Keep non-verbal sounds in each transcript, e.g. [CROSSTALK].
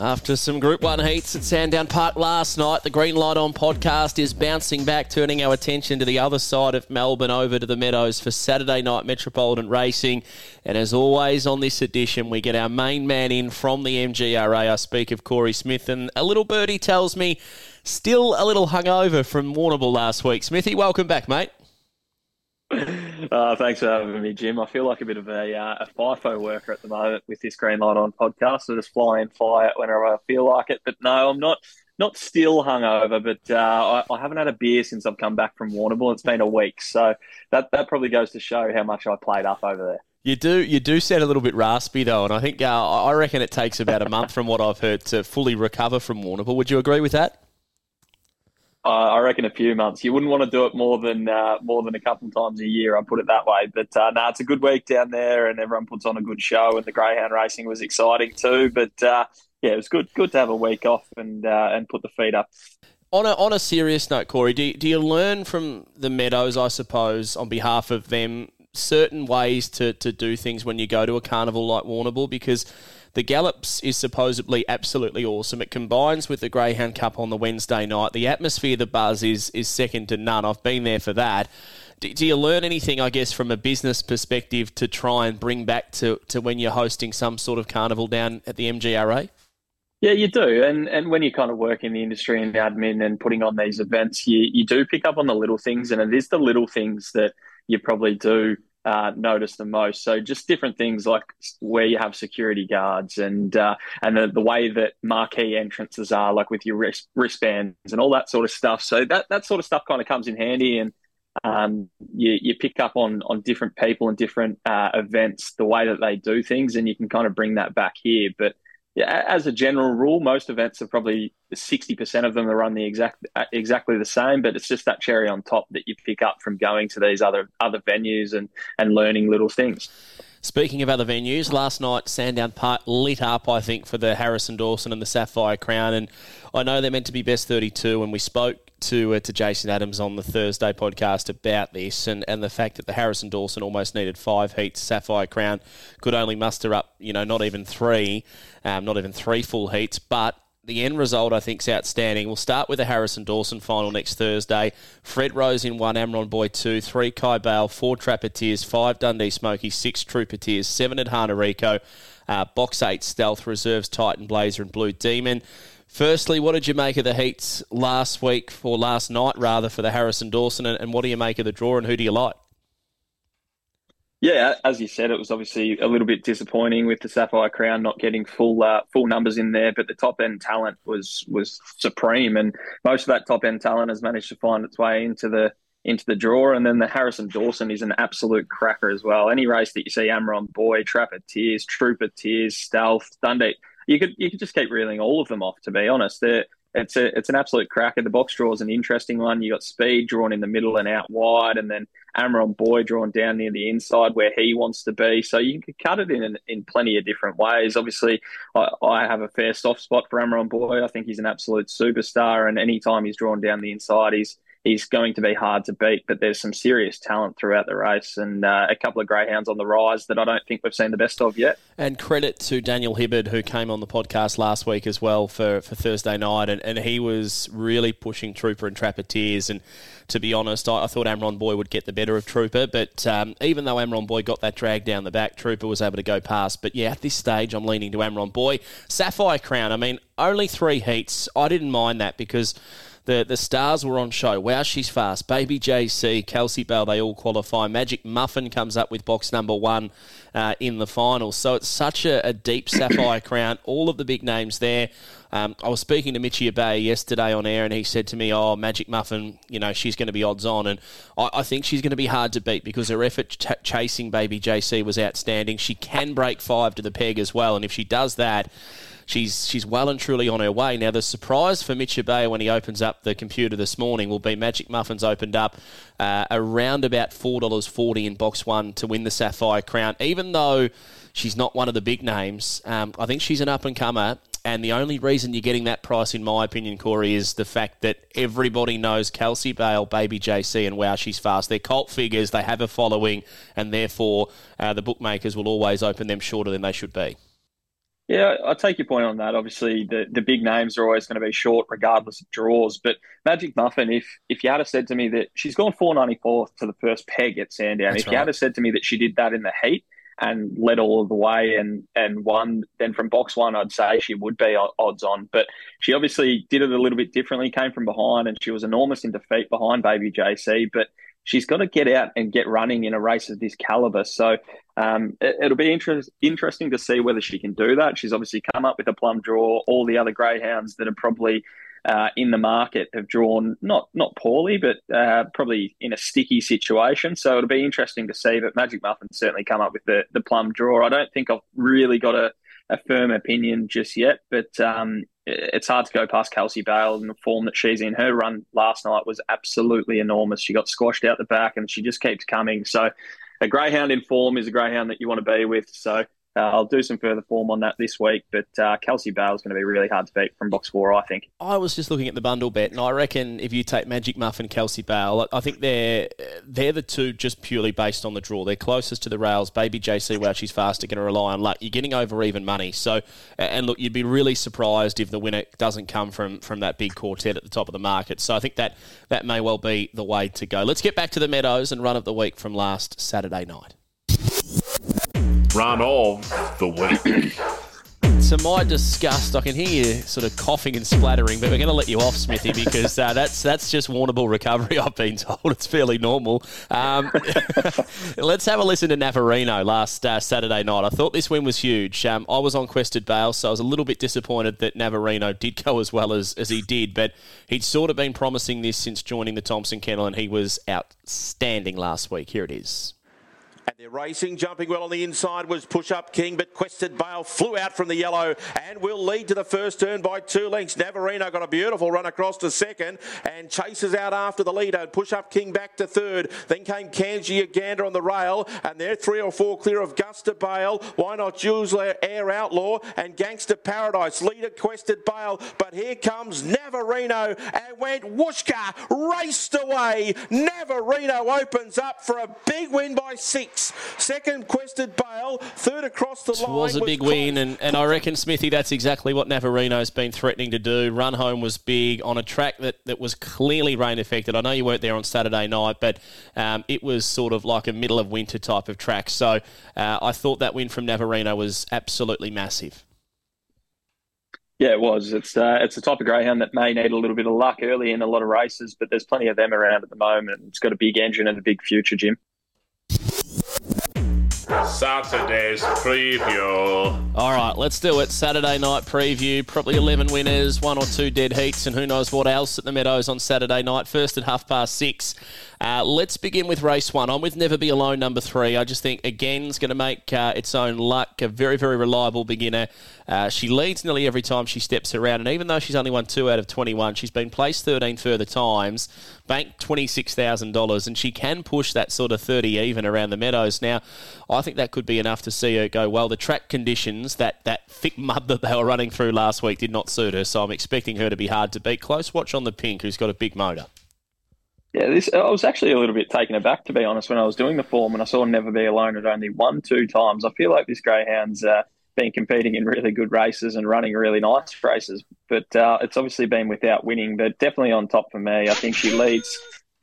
After some Group 1 heats at Sandown Park last night, the Green Light On podcast is bouncing back, turning our attention to the other side of Melbourne over to the Meadows for Saturday night Metropolitan Racing. And as always on this edition, we get our main man in from the MGRA. I speak of Corey Smith, and a little birdie tells me still a little hungover from Warrnambool last week. Smithy, welcome back, mate. Uh, thanks for having me, Jim. I feel like a bit of a, uh, a FIFO worker at the moment with this Green Light On podcast. I just fly in, fly whenever I feel like it. But no, I'm not not still hungover, but uh, I, I, haven't had a beer since I've come back from Warrnambool. It's been a week, so that that probably goes to show how much I played up over there. You do you do sound a little bit raspy though, and I think uh, I reckon it takes about a month from what I've heard to fully recover from Warrnambool. Would you agree with that? Uh, I reckon a few months. You wouldn't want to do it more than uh, more than a couple of times a year. I put it that way. But uh, no, it's a good week down there, and everyone puts on a good show. And the greyhound racing was exciting too. But uh, yeah, it was good. Good to have a week off and uh, and put the feet up. On a on a serious note, Corey, do do you learn from the Meadows? I suppose on behalf of them, certain ways to to do things when you go to a carnival like Warrnambool because the Gallops is supposedly absolutely awesome. It combines with the Greyhound Cup on the Wednesday night. The atmosphere, the buzz is is second to none. I've been there for that. Do, do you learn anything, I guess, from a business perspective to try and bring back to, to when you're hosting some sort of carnival down at the MGRA? Yeah, you do, and and when you kind of work in the industry and admin and putting on these events, you you do pick up on the little things, and it is the little things that you probably do uh, notice the most. So just different things like where you have security guards and uh, and the, the way that marquee entrances are, like with your wrist, wristbands and all that sort of stuff. So that that sort of stuff kind of comes in handy, and um, you you pick up on on different people and different uh, events, the way that they do things, and you can kind of bring that back here. But yeah, as a general rule, most events are probably sixty percent of them are run the exact uh, exactly the same. But it's just that cherry on top that you pick up from going to these other other venues and and learning little things. Speaking of other venues, last night Sandown Park lit up, I think, for the Harrison Dawson and the Sapphire Crown. And I know they're meant to be best 32, and we spoke to uh, to Jason Adams on the Thursday podcast about this and, and the fact that the Harrison Dawson almost needed five heats. Sapphire Crown could only muster up, you know, not even three, um, not even three full heats, but the end result, I think, is outstanding. We'll start with the Harrison Dawson final next Thursday. Fred Rose in one, Amron Boy two, three Kai Bale, four Trappeteers, five Dundee Smoky, six Troopeteers, seven Adhana Rico, uh, box eight Stealth, reserves Titan Blazer and Blue Demon. Firstly, what did you make of the heats last week, or last night rather, for the Harrison Dawson, and, and what do you make of the draw, and who do you like? Yeah, as you said, it was obviously a little bit disappointing with the Sapphire Crown not getting full uh, full numbers in there, but the top end talent was was supreme, and most of that top end talent has managed to find its way into the into the draw. And then the Harrison Dawson is an absolute cracker as well. Any race that you see Amron Boy, Trapper Tears, Trooper Tears, Stealth, Dundee, you could you could just keep reeling all of them off. To be honest, it's a it's an absolute cracker. The box draw is an interesting one. You got speed drawn in the middle and out wide, and then Amron Boy drawn down near the inside where he wants to be. So you can cut it in in plenty of different ways. Obviously, I, I have a fair soft spot for Amron Boy. I think he's an absolute superstar, and anytime he's drawn down the inside, he's he's going to be hard to beat. But there's some serious talent throughout the race, and uh, a couple of greyhounds on the rise that I don't think we've seen the best of yet. And credit to Daniel Hibbard, who came on the podcast last week as well for, for Thursday night, and, and he was really pushing Trooper and Trappeteers. And to be honest, I, I thought Amron Boy would get the better of Trooper, but um, even though Amron Boy got that drag down the back, Trooper was able to go past. But yeah, at this stage, I'm leaning to Amron Boy. Sapphire Crown, I mean, only three heats. I didn't mind that because the the stars were on show. Wow, she's fast. Baby JC, Kelsey Bale, they all qualify. Magic Muffin comes up with box number one uh, in the final. So it's such a, a deep [COUGHS] sapphire crown. All of the big names there. Um, I was speaking to Mitchie Bay yesterday on air, and he said to me, "Oh, Magic Muffin, you know, she's going to be odds on, and I, I think she's going to be hard to beat because her effort ch- chasing Baby JC was outstanding. She can break five to the peg as well, and if she does that." She's she's well and truly on her way. Now, the surprise for Mitchell Bay when he opens up the computer this morning will be Magic Muffins opened up uh, around about four dollars forty in box one to win the Sapphire Crown. Even though she's not one of the big names, um, I think she's an up and comer. And the only reason you're getting that price, in my opinion, Corey, is the fact that everybody knows Kelsey Bale, Baby JC, and wow, she's fast. They're cult figures, they have a following, and therefore uh, the bookmakers will always open them shorter than they should be. Yeah, I take your point on that. Obviously, the, the big names are always going to be short, regardless of draws. But Magic Muffin, if if you had have said to me that she's gone four ninety four to the first peg at Sandown, That's if right. you had have said to me that she did that in the heat and led all of the way and and won, then from box one, I'd say she would be odds on. But she obviously did it a little bit differently, came from behind, and she was enormous in defeat behind Baby JC. But she's got to get out and get running in a race of this caliber. So um, it, will be inter- interesting to see whether she can do that. She's obviously come up with a plum draw. All the other greyhounds that are probably uh, in the market have drawn not not poorly, but uh, probably in a sticky situation. So it'll be interesting to see. But Magic Muffin certainly come up with the the plum draw. I don't think I've really got a, a firm opinion just yet, but um, it's hard to go past Kelsey Bale and the form that she's in. Her run last night was absolutely enormous. She got squashed out the back, and she just keeps coming. So a greyhound in form is a greyhound that you want to be with. So uh, I'll do some further form on that this week, but uh, Kelsey Bale is going to be really hard to beat from box four, I think. I was just looking at the bundle bet, and I reckon if you take Magic Muff and Kelsey Bale, I think they're they're the two just purely based on the draw. They're closest to the rails. Baby JC, well, she's fast, are going to rely on luck. You're getting over even money. So, and look, you'd be really surprised if the winner doesn't come from from that big quartet at the top of the market. So I think that that may well be the way to go. Let's get back to the Meadows and run of the week from last Saturday night run of the week. To my disgust, I can hear you sort of coughing and splattering, but we're going to let you off, Smithy, because uh, that's that's just Warrnambool recovery. I've been told it's fairly normal. Um, [LAUGHS] let's have a listen to Navarino last uh, Saturday night. I thought this win was huge. Um, I was on Quested Bale, so I was a little bit disappointed that Navarino did go as well as, as he did, but he'd sort of been promising this since joining the Thompson Kennel, and he was outstanding last week. Here it is. And they're racing, jumping well on the inside was Push Up King, but Quested Bale flew out from the yellow and will lead to the first turn by two lengths. Navarino got a beautiful run across to second and chases out after the leader. Push Up King back to third. Then came Kanji Gander on the rail, and they're three or four clear of Gusta Bale. Why not Jules Air Outlaw and Gangster Paradise? Leader Quested Bale, but here comes Navarino and went whooshka, raced away. Navarino opens up for a big win by six. Second, Quested Bale. Third across the line. It was a big was win, and, and I reckon, Smithy, that's exactly what Navarino's been threatening to do. Run home was big on a track that, that was clearly rain affected. I know you weren't there on Saturday night, but um, it was sort of like a middle of winter type of track. So uh, I thought that win from Navarino was absolutely massive. Yeah, it was. It's uh, it's a type of greyhound that may need a little bit of luck early in a lot of races, but there's plenty of them around at the moment. It's got a big engine and a big future, Jim. Saturday's preview. All right, let's do it. Saturday night preview. Probably 11 winners, one or two dead heats, and who knows what else at the Meadows on Saturday night. First at half past six. Uh, let's begin with race one. I'm with Never Be Alone, number three. I just think, again, is going to make uh, its own luck. A very, very reliable beginner. Uh, she leads nearly every time she steps around, and even though she's only won two out of 21, she's been placed 13 further times, banked $26,000, and she can push that sort of 30 even around the Meadows. Now, I think that could be enough to see her go well. The track conditions, that, that thick mud that they were running through last week, did not suit her, so I'm expecting her to be hard to beat. Close watch on the pink, who's got a big motor. Yeah, this I was actually a little bit taken aback to be honest when I was doing the form and I saw Never Be Alone at only one two times. I feel like this greyhound's uh, been competing in really good races and running really nice races, but uh, it's obviously been without winning. But definitely on top for me. I think she leads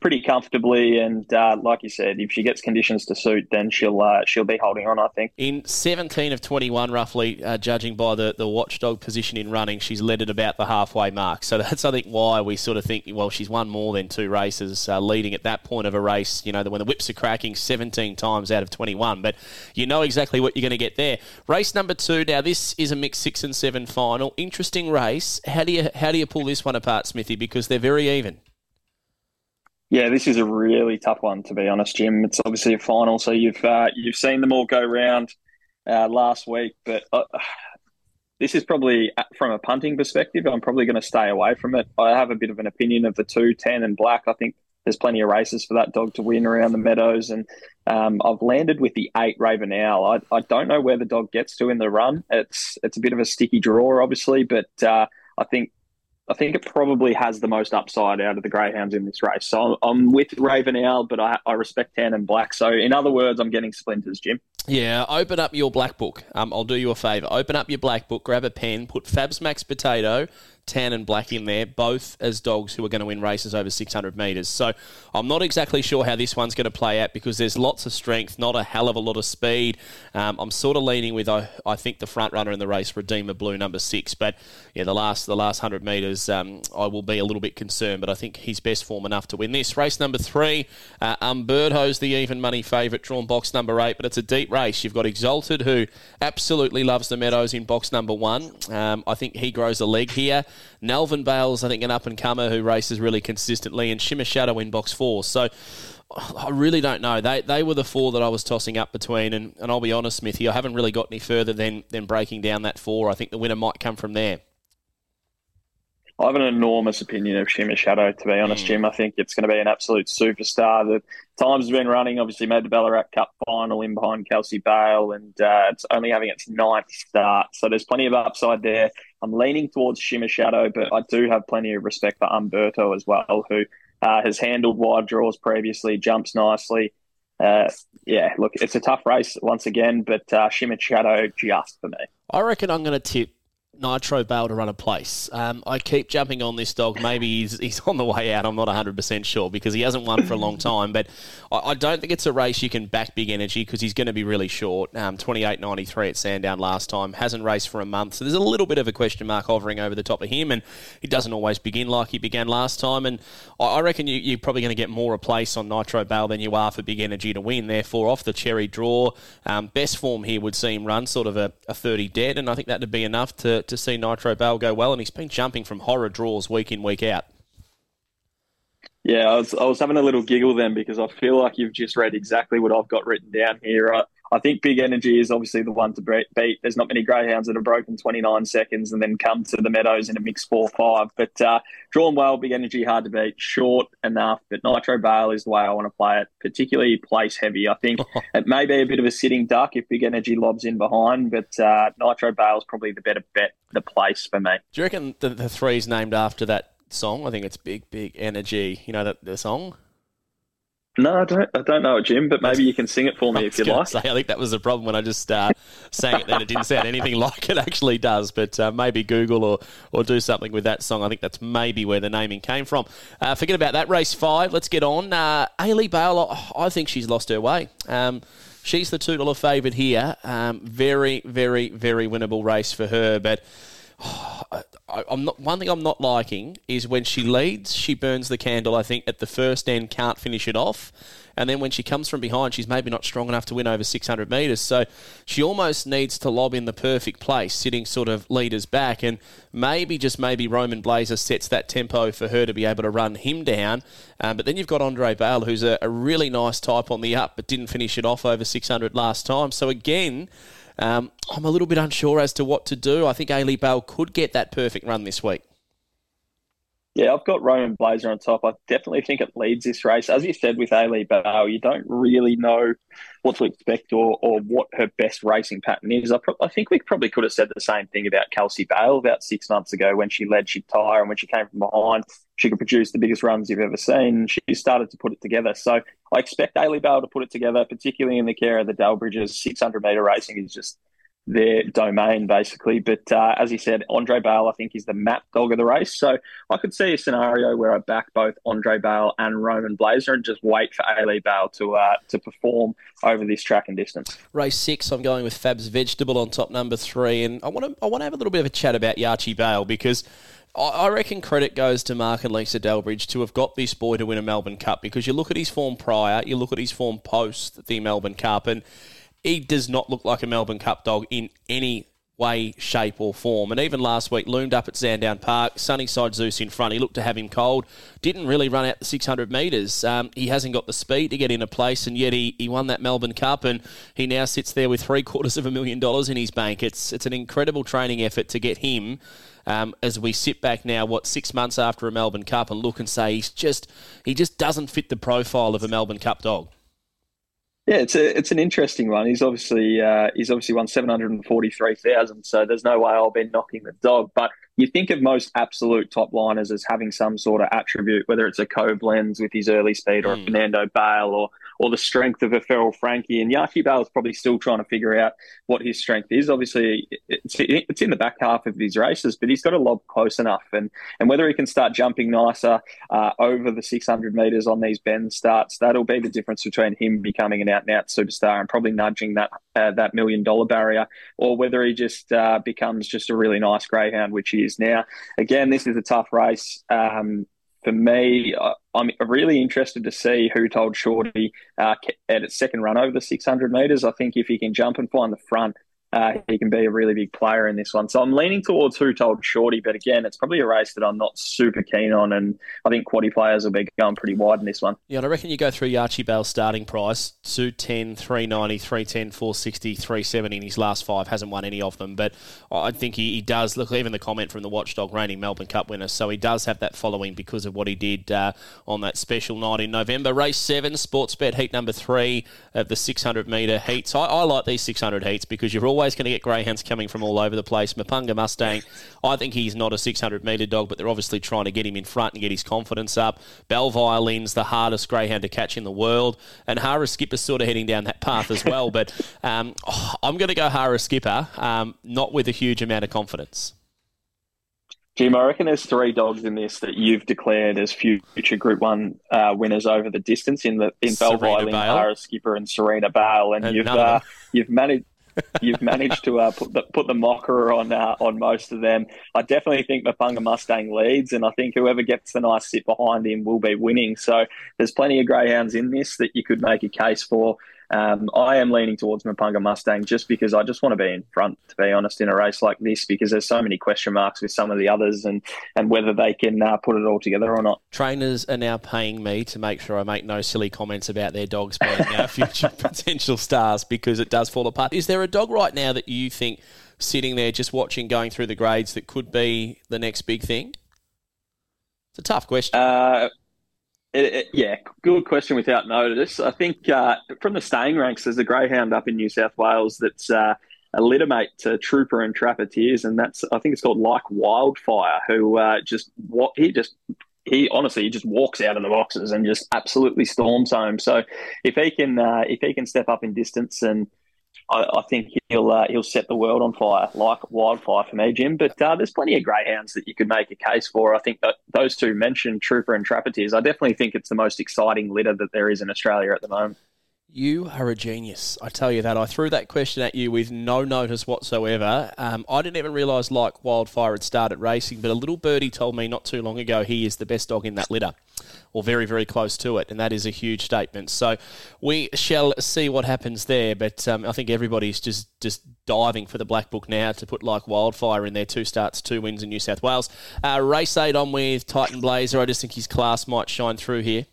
pretty comfortably. And uh, like you said, if she gets conditions to suit, then she'll uh, she'll be holding on. I think. In 17 of 21, roughly, uh, judging by the, the watchdog position in running, she's led at about the halfway mark. So that's I think why we sort of think well she's won more than two races, uh, leading at that point of a race. You know when the whips are cracking 17 times out of 21, but you know exactly what you're going to get there. Race number two. Now this is a mixed six and seven final. Interesting race. How do you how do you pull this one apart, Smithy? Because they're very even. Yeah, this is a really tough one to be honest, Jim. It's obviously a final, so you've uh, you've seen them all go round uh, last week, but uh, this is probably uh, from a punting perspective. I'm probably going to stay away from it. I have a bit of an opinion of the two, ten and black. I think there's plenty of races for that dog to win around the meadows, and um, I've landed with the eight Raven Owl. I, I don't know where the dog gets to in the run. It's it's a bit of a sticky draw, obviously, but uh, I think I think it probably has the most upside out of the greyhounds in this race. So I'm with Raven Owl, but I, I respect Tan and Black. So in other words, I'm getting splinters, Jim. Yeah, open up your black book. Um, I'll do you a favour. Open up your black book, grab a pen, put Fabs Max Potato, Tan and Black in there, both as dogs who are going to win races over 600 metres. So I'm not exactly sure how this one's going to play out because there's lots of strength, not a hell of a lot of speed. Um, I'm sort of leaning with I, I, think the front runner in the race, Redeemer Blue, number six. But yeah, the last the last 100 metres, um, I will be a little bit concerned, but I think he's best form enough to win this race. Number three, uh, Umberto's the even money favourite, drawn box number eight, but it's a deep race. You've got Exalted, who absolutely loves the Meadows in box number one. Um, I think he grows a leg here. Nelvin Bales, I think, an up and comer who races really consistently, and Shimmer Shadow in box four. So I really don't know. They they were the four that I was tossing up between, and, and I'll be honest, Smithy, I haven't really got any further than than breaking down that four. I think the winner might come from there. I have an enormous opinion of Shimmer Shadow, to be honest, mm. Jim. I think it's going to be an absolute superstar. The times been running, obviously made the Ballarat Cup final in behind Kelsey Bale, and uh, it's only having its ninth start. So there's plenty of upside there. I'm leaning towards Shimmer Shadow, but I do have plenty of respect for Umberto as well, who uh, has handled wide draws previously, jumps nicely. Uh, yeah, look, it's a tough race once again, but uh, Shimmer Shadow just for me. I reckon I'm going to tip Nitro Bale to run a place. Um, I keep jumping on this dog. Maybe he's, he's on the way out. I'm not 100% sure because he hasn't won for a long time. But I, I don't think it's a race you can back big energy because he's going to be really short. Um, 28.93 at Sandown last time. Hasn't raced for a month. So there's a little bit of a question mark hovering over the top of him. And he doesn't always begin like he began last time. And I, I reckon you, are probably going to get more a place on Nitro Bale than you are for big energy to win. Therefore, off the cherry draw, um, best form here would see him run sort of a, a 30 dead. And I think that would be enough to to see Nitro Bale go well, and he's been jumping from horror draws week in, week out. Yeah, I was, I was having a little giggle then because I feel like you've just read exactly what I've got written down here. I, I think Big Energy is obviously the one to beat. There's not many greyhounds that have broken 29 seconds and then come to the Meadows in a mix 4-5. But uh, drawn well, Big Energy hard to beat, short enough. But Nitro Bale is the way I want to play it, particularly place heavy. I think [LAUGHS] it may be a bit of a sitting duck if Big Energy lobs in behind, but uh, Nitro Bale is probably the better bet, the place for me. Do you reckon the, the three's named after that song? I think it's Big Big Energy. You know that the song. No, I don't. I don't know it, Jim. But maybe you can sing it for me [LAUGHS] if you like. Say, I think that was the problem when I just uh, sang it. Then it didn't sound anything [LAUGHS] like it actually does. But uh, maybe Google or or do something with that song. I think that's maybe where the naming came from. Uh, forget about that race five. Let's get on. Uh, Ailey Bale. I think she's lost her way. Um, she's the two dollar favourite here. Um, very, very, very winnable race for her. But I, am not one thing I'm not liking is when she leads, she burns the candle. I think at the first end can't finish it off, and then when she comes from behind, she's maybe not strong enough to win over 600 metres. So she almost needs to lob in the perfect place, sitting sort of leaders back, and maybe just maybe Roman Blazer sets that tempo for her to be able to run him down. Um, but then you've got Andre Bale, who's a, a really nice type on the up, but didn't finish it off over 600 last time. So again. Um, I'm a little bit unsure as to what to do. I think Ailey Bale could get that perfect run this week. Yeah, I've got Roman Blazer on top. I definitely think it leads this race. As you said with Ailey Bale, you don't really know what to expect or, or what her best racing pattern is. I, pro- I, think we probably could have said the same thing about Kelsey Bale about six months ago when she led, she'd tire, and when she came from behind, she could produce the biggest runs you've ever seen. She started to put it together. So I expect Ailey Bale to put it together, particularly in the care of the Delbridges. 600 metre racing is just their domain basically. But uh, as he said, Andre Bale, I think, is the map dog of the race. So I could see a scenario where I back both Andre Bale and Roman Blazer and just wait for Ailey Bale to uh, to perform over this track and distance. Race six, I'm going with Fab's Vegetable on top number three, and I want to I want to have a little bit of a chat about Yachi Bale because. I reckon credit goes to Mark and Lisa Delbridge to have got this boy to win a Melbourne Cup because you look at his form prior, you look at his form post the Melbourne Cup, and he does not look like a Melbourne Cup dog in any way, shape, or form. And even last week, loomed up at Sandown Park, Sunnyside Zeus in front. He looked to have him cold. Didn't really run out the 600 metres. Um, he hasn't got the speed to get into place, and yet he, he won that Melbourne Cup, and he now sits there with three quarters of a million dollars in his bank. It's it's an incredible training effort to get him. Um, as we sit back now, what six months after a Melbourne Cup, and look and say he's just he just doesn't fit the profile of a Melbourne Cup dog. Yeah, it's a it's an interesting one. He's obviously uh, he's obviously won seven hundred and forty three thousand, so there's no way I'll be knocking the dog. But you think of most absolute top liners as having some sort of attribute, whether it's a Koblenz with his early speed or mm. a Fernando Bale or or the strength of a Feral Frankie. And Yachi Bale is probably still trying to figure out what his strength is. Obviously, it's, it's in the back half of his races, but he's got to lob close enough. And, and whether he can start jumping nicer uh, over the 600 metres on these bend starts, that'll be the difference between him becoming an out and out superstar and probably nudging that, uh, that million dollar barrier, or whether he just uh, becomes just a really nice greyhound, which he is now. Again, this is a tough race. Um, for me, I'm really interested to see who told Shorty uh, at its second run over the 600 metres. I think if he can jump and find the front, uh, he can be a really big player in this one. So I'm leaning towards who told Shorty, but again, it's probably a race that I'm not super keen on, and I think quaddy players will be going pretty wide in this one. Yeah, I reckon you go through Yachi Bale's starting price 210, 390, 310, 460, 370 in his last five. Hasn't won any of them, but I think he, he does look, even the comment from the Watchdog reigning Melbourne Cup winner, so he does have that following because of what he did uh, on that special night in November. Race seven, Sportsbet heat number three of the 600 metre heats. I, I like these 600 heats because you're always always going to get greyhounds coming from all over the place. Mapunga Mustang, I think he's not a 600 metre dog, but they're obviously trying to get him in front and get his confidence up. Bell Violin's the hardest greyhound to catch in the world, and Hara Skipper's sort of heading down that path as well. but um, oh, [SIGHS] I'm going to go Hara Skipper, um, not with a huge amount of confidence. Jim, I reckon there's three dogs in this that you've declared as future Group One uh, winners over the distance in the in Bell Violin, Hara Skipper, and Serena Bale, and, and you've uh, you've managed you've managed to uh, put the put the mocker on uh, on most of them. I definitely think Mapunga Mustang leads, and I think whoever gets the nice sit behind him will be winning. So there's plenty of greyhounds in this that you could make a case for. Um, I am leaning towards Mapunga Mustang just because I just want to be in front, to be honest, in a race like this because there's so many question marks with some of the others and, and whether they can uh, put it all together or not. Trainers are now paying me to make sure I make no silly comments about their dogs being our [LAUGHS] future potential stars because it does fall apart. Is there a dog right now that you think sitting there just watching, going through the grades that could be the next big thing? It's a tough question. Uh, it, it, yeah, good question without notice. I think uh, from the staying ranks, there's a greyhound up in New South Wales that's uh, a littermate to Trooper and Trappeteers, and that's I think it's called Like Wildfire. Who uh, just what he just he honestly he just walks out of the boxes and just absolutely storms home. So if he can uh, if he can step up in distance and I, I think he'll uh, he'll set the world on fire like wildfire for me, Jim. But uh, there's plenty of greyhounds that you could make a case for. I think that those two mentioned, Trooper and Trappeteers, I definitely think it's the most exciting litter that there is in Australia at the moment. You are a genius. I tell you that. I threw that question at you with no notice whatsoever. Um, I didn't even realise like wildfire had started racing, but a little birdie told me not too long ago he is the best dog in that litter, or very, very close to it, and that is a huge statement. So we shall see what happens there. But um, I think everybody's just just diving for the black book now to put like wildfire in there. Two starts, two wins in New South Wales. Uh, race eight on with Titan Blazer. I just think his class might shine through here.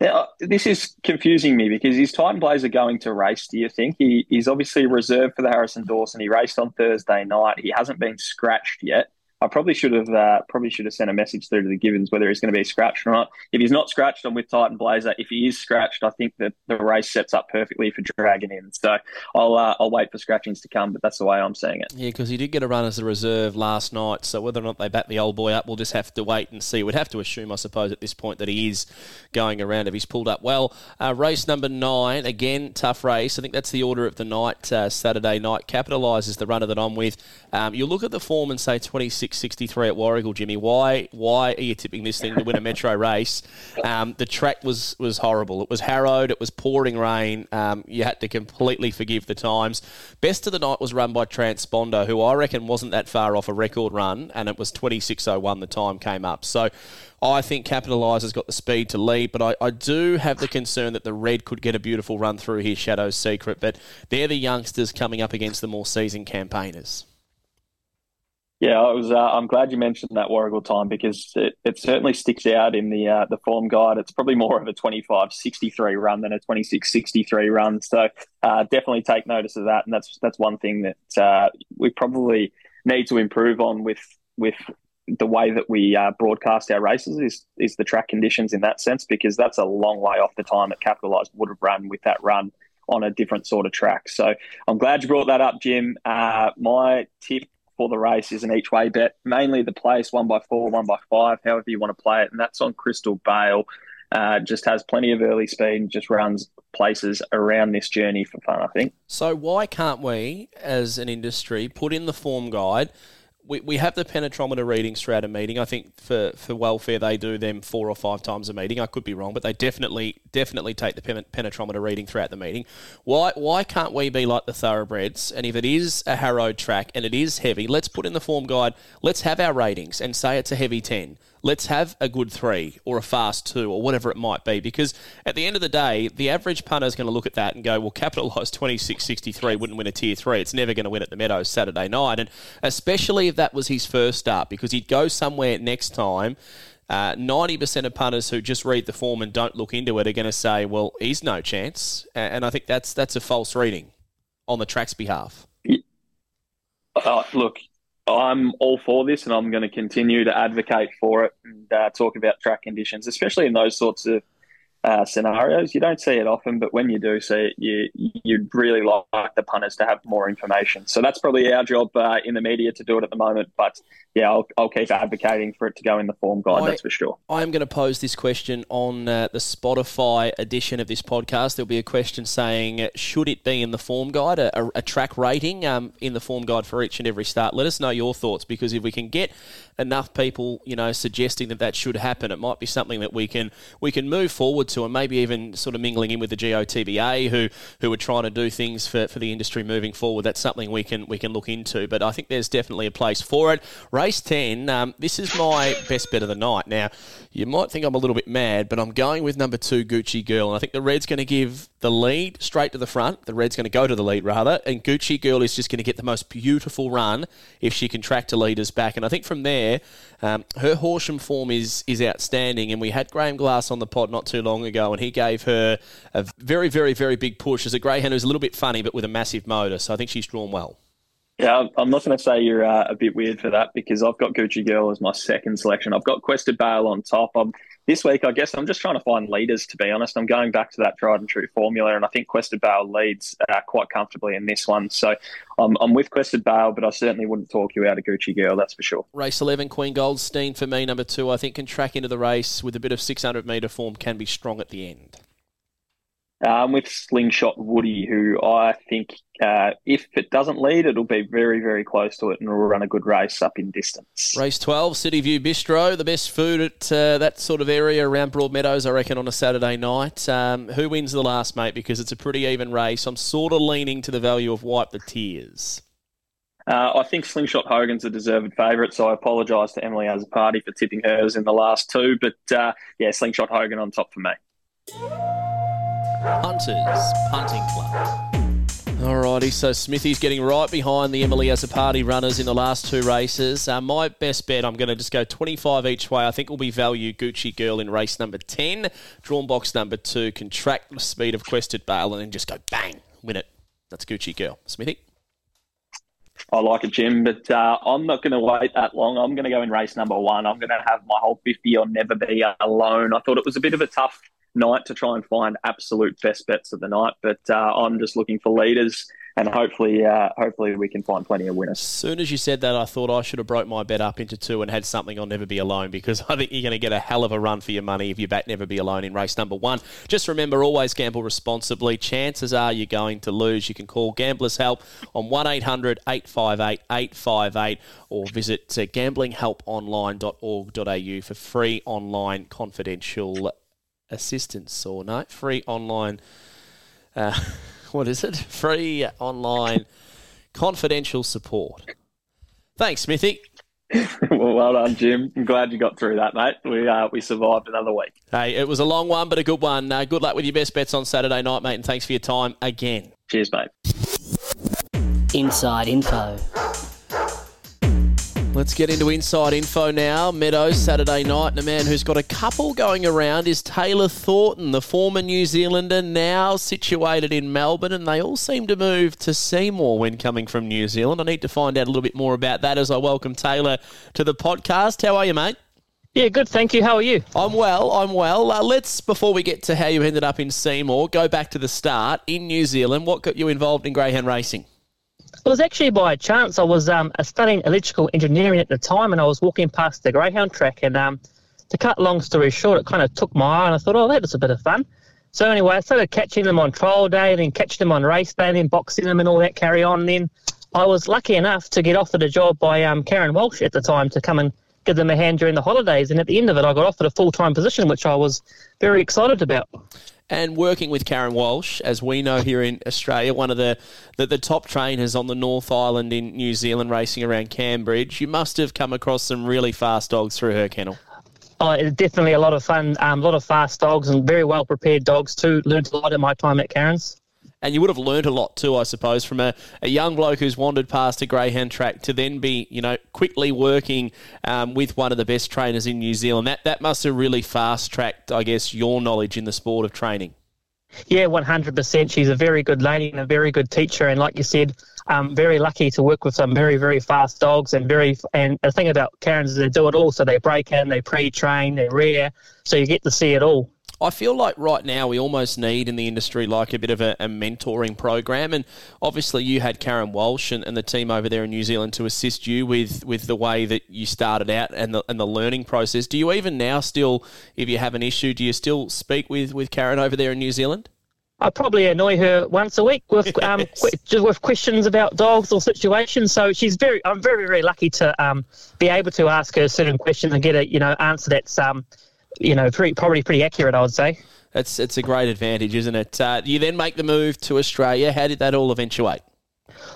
Now, this is confusing me because is Titan Blazer going to race, do you think? He, he's obviously reserved for the Harrison Dawson. He raced on Thursday night. He hasn't been scratched yet. I probably should have uh, probably should have sent a message through to the Gibbons whether he's going to be scratched or not. If he's not scratched, I'm with Titan Blazer. If he is scratched, I think that the race sets up perfectly for dragging in. So I'll uh, I'll wait for scratchings to come, but that's the way I'm seeing it. Yeah, because he did get a run as a reserve last night. So whether or not they bat the old boy up, we'll just have to wait and see. We'd have to assume, I suppose, at this point that he is going around if he's pulled up well. Uh, race number nine, again tough race. I think that's the order of the night. Uh, Saturday night Capitaliser's the runner that I'm with. Um, you look at the form and say 26.63 at Warragul, Jimmy. Why why are you tipping this thing to win a metro race? Um, the track was was horrible. It was harrowed. It was pouring rain. Um, you had to completely forgive the times. Best of the night was run by Transponder, who I reckon wasn't that far off a record run, and it was 26.01 the time came up. So I think Capitaliser's got the speed to lead, but I, I do have the concern that the red could get a beautiful run through here, Shadow's Secret. But they're the youngsters coming up against the more seasoned campaigners. Yeah, I was. Uh, I'm glad you mentioned that Warragul time because it, it certainly sticks out in the uh, the form guide. It's probably more of a 25-63 run than a 26-63 run. So uh, definitely take notice of that, and that's that's one thing that uh, we probably need to improve on with with the way that we uh, broadcast our races is is the track conditions in that sense because that's a long way off the time that Capitaliser would have run with that run on a different sort of track. So I'm glad you brought that up, Jim. Uh, my tip for the race is an each way bet, mainly the place one by four, one by five, however you want to play it, and that's on Crystal Bale. Uh, just has plenty of early speed and just runs places around this journey for fun, I think. So why can't we, as an industry, put in the form guide? We, we have the penetrometer readings throughout a meeting. I think for, for welfare they do them four or five times a meeting. I could be wrong, but they definitely definitely take the penetrometer reading throughout the meeting. Why why can't we be like the thoroughbreds? And if it is a harrowed track and it is heavy, let's put in the form guide. Let's have our ratings and say it's a heavy ten let's have a good three or a fast two or whatever it might be. Because at the end of the day, the average punter is going to look at that and go, well, Capitaliser 26.63 wouldn't win a tier three. It's never going to win at the Meadows Saturday night. And especially if that was his first start, because he'd go somewhere next time. Uh, 90% of punters who just read the form and don't look into it are going to say, well, he's no chance. And I think that's that's a false reading on the track's behalf. Uh, look, I'm all for this, and I'm going to continue to advocate for it and uh, talk about track conditions, especially in those sorts of uh, scenarios. You don't see it often, but when you do see it, you you'd really like the punters to have more information. So that's probably our job uh, in the media to do it at the moment. But yeah, I'll, I'll keep advocating for it to go in the form guide. I, that's for sure. I'm going to pose this question on uh, the Spotify edition of this podcast. There'll be a question saying, should it be in the form guide, a, a track rating um, in the form guide for each and every start? Let us know your thoughts because if we can get enough people, you know, suggesting that that should happen, it might be something that we can we can move forward to, and maybe even sort of mingling in with the GOTBA, who who are trying to do things for, for the industry moving forward. That's something we can we can look into. But I think there's definitely a place for it. Race ten. Um, this is my best bet of the night. Now, you might think I'm a little bit mad, but I'm going with number two, Gucci Girl, and I think the red's going to give the lead straight to the front. The red's going to go to the lead rather, and Gucci Girl is just going to get the most beautiful run if she can track to leaders back. And I think from there there. Um, her Horsham form is is outstanding, and we had Graham Glass on the pod not too long ago, and he gave her a very, very, very big push as a greyhound who's a little bit funny, but with a massive motor. So I think she's drawn well. Yeah, I'm not going to say you're uh, a bit weird for that because I've got Gucci Girl as my second selection. I've got Quested Bale on top. I'm this week, I guess I'm just trying to find leaders, to be honest. I'm going back to that tried and true formula, and I think Quested Bale leads uh, quite comfortably in this one. So I'm, I'm with Quested Bale, but I certainly wouldn't talk you out of Gucci Girl, that's for sure. Race 11, Queen Goldstein for me, number two, I think can track into the race with a bit of 600 metre form, can be strong at the end. Um, with Slingshot Woody, who I think uh, if it doesn't lead, it'll be very, very close to it and will run a good race up in distance. Race 12, City View Bistro, the best food at uh, that sort of area around Broadmeadows, I reckon, on a Saturday night. Um, who wins the last, mate? Because it's a pretty even race. I'm sort of leaning to the value of Wipe the Tears. Uh, I think Slingshot Hogan's a deserved favourite, so I apologise to Emily as a party for tipping hers in the last two. But uh, yeah, Slingshot Hogan on top for me. Hunters Punting Club. Alrighty, so Smithy's getting right behind the Emily as a party runners in the last two races. Uh, my best bet, I'm going to just go 25 each way. I think will be value Gucci Girl in race number 10. Drawn box number two, contract the speed of Quested Bale and then just go bang, win it. That's Gucci Girl. Smithy? I like it, Jim, but uh, I'm not going to wait that long. I'm going to go in race number one. I'm going to have my whole 50 on Never Be Alone. I thought it was a bit of a tough night to try and find absolute best bets of the night, but uh, I'm just looking for leaders and hopefully, uh, hopefully we can find plenty of winners. As soon as you said that, I thought I should have broke my bet up into two and had something on Never Be Alone because I think you're going to get a hell of a run for your money if you bet Never Be Alone in race number one. Just remember, always gamble responsibly. Chances are you're going to lose. You can call Gamblers Help on 1800 858 858 or visit uh, gamblinghelponline.org.au for free online confidential assistance or no, free online. Uh, [LAUGHS] what is it? Free online confidential support. Thanks, Smithy. [LAUGHS] well, well done, Jim. I'm glad you got through that, mate. We uh, we survived another week. Hey, it was a long one, but a good one. Uh, good luck with your best bets on Saturday night, mate, and thanks for your time again. Cheers, mate. Inside info. Let's get into inside info now. Meadows Saturday night, and a man who's got a couple going around is Taylor Thornton, the former New Zealander, now situated in Melbourne, and they all seem to move to Seymour when coming from New Zealand. I need to find out a little bit more about that as I welcome Taylor to the podcast. How are you, mate? Yeah, good. Thank you. How are you? I'm well. I'm well. Uh, let's, before we get to how you ended up in Seymour, go back to the start in New Zealand. What got you involved in greyhound racing? It was actually by chance. I was um, studying electrical engineering at the time, and I was walking past the greyhound track. And um, to cut long story short, it kind of took my eye, and I thought, oh, that was a bit of fun. So anyway, I started catching them on trial day, and then catching them on race day, and then boxing them and all that carry on. And then I was lucky enough to get offered a job by um, Karen Walsh at the time to come and give them a hand during the holidays. And at the end of it, I got offered a full time position, which I was very excited about and working with Karen Walsh, as we know here in Australia, one of the, the, the, top trainers on the North Island in New Zealand racing around Cambridge, you must have come across some really fast dogs through her kennel. Oh, it's definitely a lot of fun, um, a lot of fast dogs and very well prepared dogs too. Learned a lot in my time at Karen's. And you would have learned a lot too, I suppose, from a, a young bloke who's wandered past a greyhound track to then be, you know, quickly working um, with one of the best trainers in New Zealand. That that must have really fast tracked, I guess, your knowledge in the sport of training. Yeah, one hundred percent. She's a very good lady and a very good teacher, and like you said, I'm very lucky to work with some very very fast dogs and very. And the thing about Karens is they do it all. So they break in, they pre-train, they rear, so you get to see it all. I feel like right now we almost need in the industry like a bit of a, a mentoring program. And obviously, you had Karen Walsh and, and, the team over there in New Zealand to assist you with, with the way that you started out and the, and the learning process. Do you even now still, if you have an issue, do you still speak with, with Karen over there in New Zealand? I probably annoy her once a week with [LAUGHS] um, qu- with questions about dogs or situations. So she's very, I'm very, very lucky to um, be able to ask her certain questions and get a you know answer that's um, you know, pretty, probably pretty accurate, I would say. It's, it's a great advantage, isn't it? Uh, you then make the move to Australia. How did that all eventuate?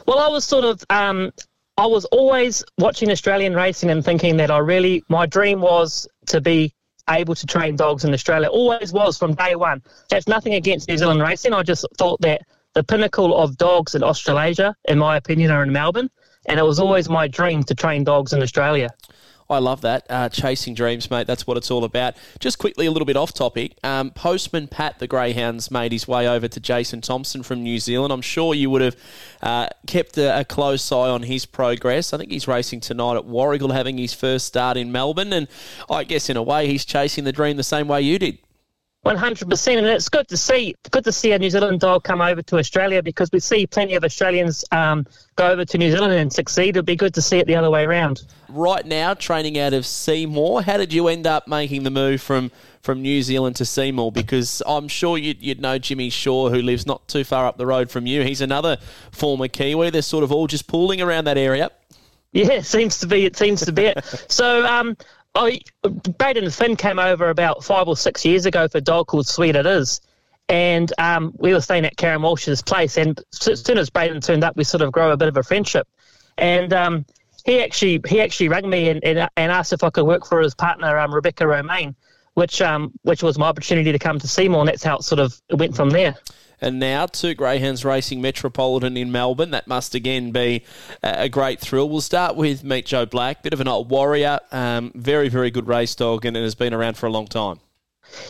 Well, I was sort of, um, I was always watching Australian racing and thinking that I really, my dream was to be able to train dogs in Australia. Always was from day one. That's nothing against New Zealand racing. I just thought that the pinnacle of dogs in Australasia, in my opinion, are in Melbourne. And it was always my dream to train dogs in Australia. I love that. Uh, chasing dreams, mate. That's what it's all about. Just quickly, a little bit off topic. Um, Postman Pat, the Greyhounds, made his way over to Jason Thompson from New Zealand. I'm sure you would have uh, kept a, a, close eye on his progress. I think he's racing tonight at Warragul, having his first start in Melbourne. And I guess, in a way, he's chasing the dream the same way you did. One hundred percent, and it's good to see good to see a New Zealand dog come over to Australia because we see plenty of Australians um, go over to New Zealand and succeed. It'd be good to see it the other way around. Right now, training out of Seymour, how did you end up making the move from from New Zealand to Seymour? Because I'm sure you'd, you'd know Jimmy Shaw, who lives not too far up the road from you. He's another former Kiwi. They're sort of all just pooling around that area. Yeah, it [LAUGHS] seems to be. It seems to be it. So, um, I, Braden Finn came over about five or six years ago for a dog called Sweet It Is. And um, we were staying at Karen Walsh's place. And as soon as Braden turned up, we sort of grew a bit of a friendship. And um, he actually he actually rang me and, and, and, asked if I could work for his partner, um, Rebecca Romaine, which um, which was my opportunity to come to Seymour. And that's how it sort of went from there and now two Greyhounds Racing Metropolitan in Melbourne. That must again be a great thrill. We'll start with Meet Joe Black, bit of an old warrior, um, very very good race dog, and has been around for a long time.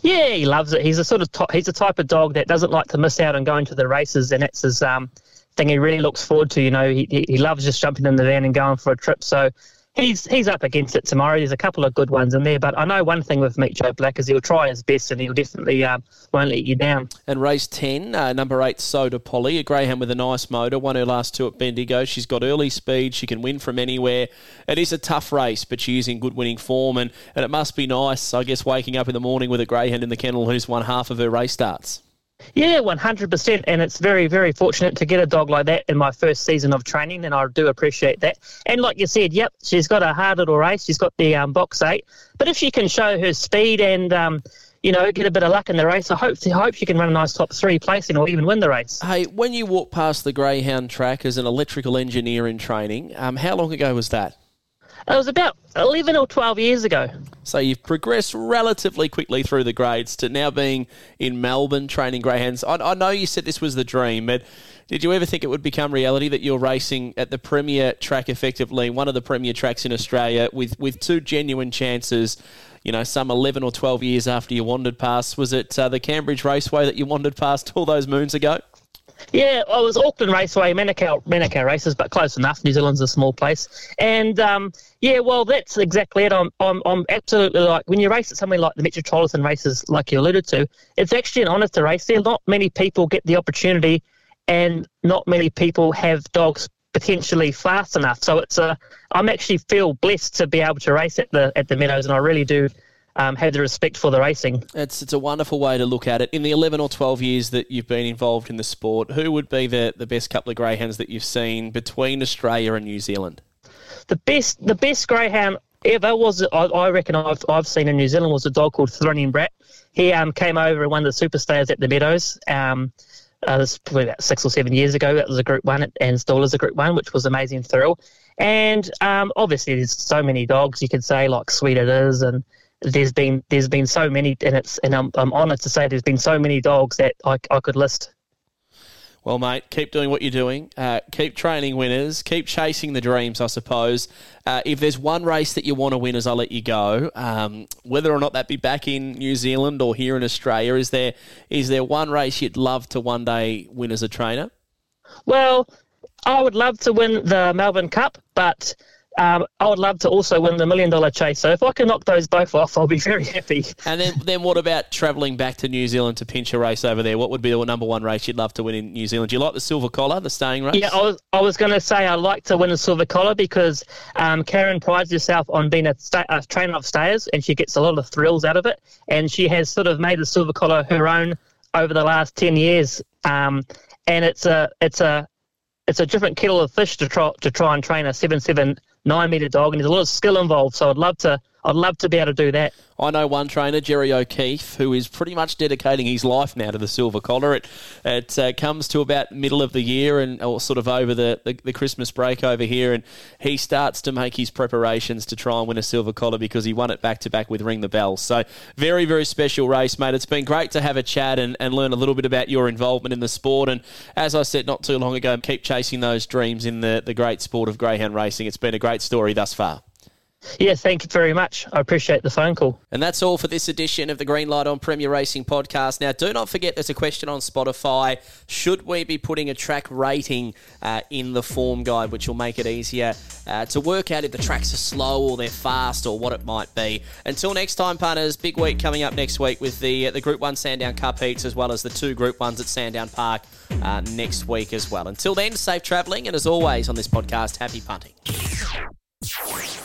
Yeah, he loves it. He's a sort of he's a type of dog that doesn't like to miss out on going to the races, and that's his um, thing he really looks forward to. You know, he, he loves just jumping in the van and going for a trip. So he's he's up against it tomorrow. There's a couple of good ones in there, but I know one thing with Meet Joe Black is he'll try his best and he'll definitely um, won't let you down. And race 10, uh, number 8, Soda Polly, a greyhound with a nice motor, won her last two at Bendigo. She's got early speed, she can win from anywhere. It is a tough race, but she's in good winning form, and, and it must be nice, I guess, waking up in the morning with a greyhound in the kennel who's won half of her race starts. Yeah, 100%. And it's very, very fortunate to get a dog like that in my first season of training, and I do appreciate that. And like you said, yep, she's got a hard little race. She's got the um, box eight. But if she can show her speed and, um, you know, get a bit of luck in the race, I hope, I hope she can run a nice top three placing or even win the race. Hey, when you walk past the Greyhound track as an electrical engineer in training, um, how long ago was that? It was about 11 or 12 years ago. So you've progressed relatively quickly through the grades to now being in Melbourne training greyhounds. I, I know you said this was the dream, but did you ever think it would become reality that you're racing at the premier track effectively, one of the premier tracks in Australia, with, with two genuine chances? You know, some 11 or 12 years after you wandered past. Was it uh, the Cambridge Raceway that you wandered past all those moons ago? Yeah, I was Auckland Raceway, Manukau, Manukau races, but close enough. New Zealand's a small place, and um, yeah, well, that's exactly it. I'm, I'm, I'm absolutely like when you race at something like the Metropolitan races, like you alluded to, it's actually an honour to race there. Not many people get the opportunity, and not many people have dogs potentially fast enough. So it's a, I'm actually feel blessed to be able to race at the at the Meadows, and I really do um, have the respect for the racing. It's it's a wonderful way to look at it. In the eleven or twelve years that you've been involved in the sport, who would be the, the best couple of greyhounds that you've seen between Australia and New Zealand? The best the best greyhound ever was I, I reckon I've I've seen in New Zealand was a dog called Thrilling Brat. He um, came over and won the Superstars at the Meadows. Um, uh, this probably about six or seven years ago. That was a Group One, and still is a Group One, which was amazing thrill. And um, obviously, there's so many dogs you could say like Sweet It Is and there's been there's been so many, and it's and I'm, I'm honoured to say there's been so many dogs that I, I could list. Well, mate, keep doing what you're doing. Uh, keep training winners. Keep chasing the dreams, I suppose. Uh, if there's one race that you want to win, as I let you go, um, whether or not that be back in New Zealand or here in Australia, is there is there one race you'd love to one day win as a trainer? Well, I would love to win the Melbourne Cup, but um, I would love to also win the million dollar chase. So if I can knock those both off, I'll be very happy. And then, then what about travelling back to New Zealand to pinch a race over there? What would be the number one race you'd love to win in New Zealand? Do you like the silver collar, the staying race? Yeah, I was, I was going to say I like to win the silver collar because um, Karen prides herself on being a, sta- a trainer of stayers and she gets a lot of thrills out of it. And she has sort of made the silver collar her own over the last 10 years. Um, and it's a, it's a, it's a different kettle of fish to try to try and train a seven seven nine meter dog, and there's a lot of skill involved. So I'd love to I'd love to be able to do that. I know one trainer, Jerry O'Keefe, who is pretty much dedicating his life now to the silver collar. It it uh, comes to about middle of the year and or sort of over the, the, the, Christmas break over here, and he starts to make his preparations to try and win a silver collar because he won it back to back with Ring the Bell. So very very special race, mate. It's been great to have a chat and, and learn a little bit about your involvement in the sport. And as I said not too long ago, keep chasing those dreams in the the great sport of greyhound racing. It's been a great story thus far. Yeah, thank you very much. I appreciate the phone call. And that's all for this edition of the Green Light on Premier Racing podcast. Now, do not forget there's a question on Spotify. Should we be putting a track rating uh, in the form guide, which will make it easier uh, to work out if the tracks are slow or they're fast or what it might be? Until next time, punters, big week coming up next week with the, uh, the Group 1 Sandown Cup heats as well as the two Group 1s at Sandown Park uh, next week as well. Until then, safe travelling, and as always on this podcast, happy punting.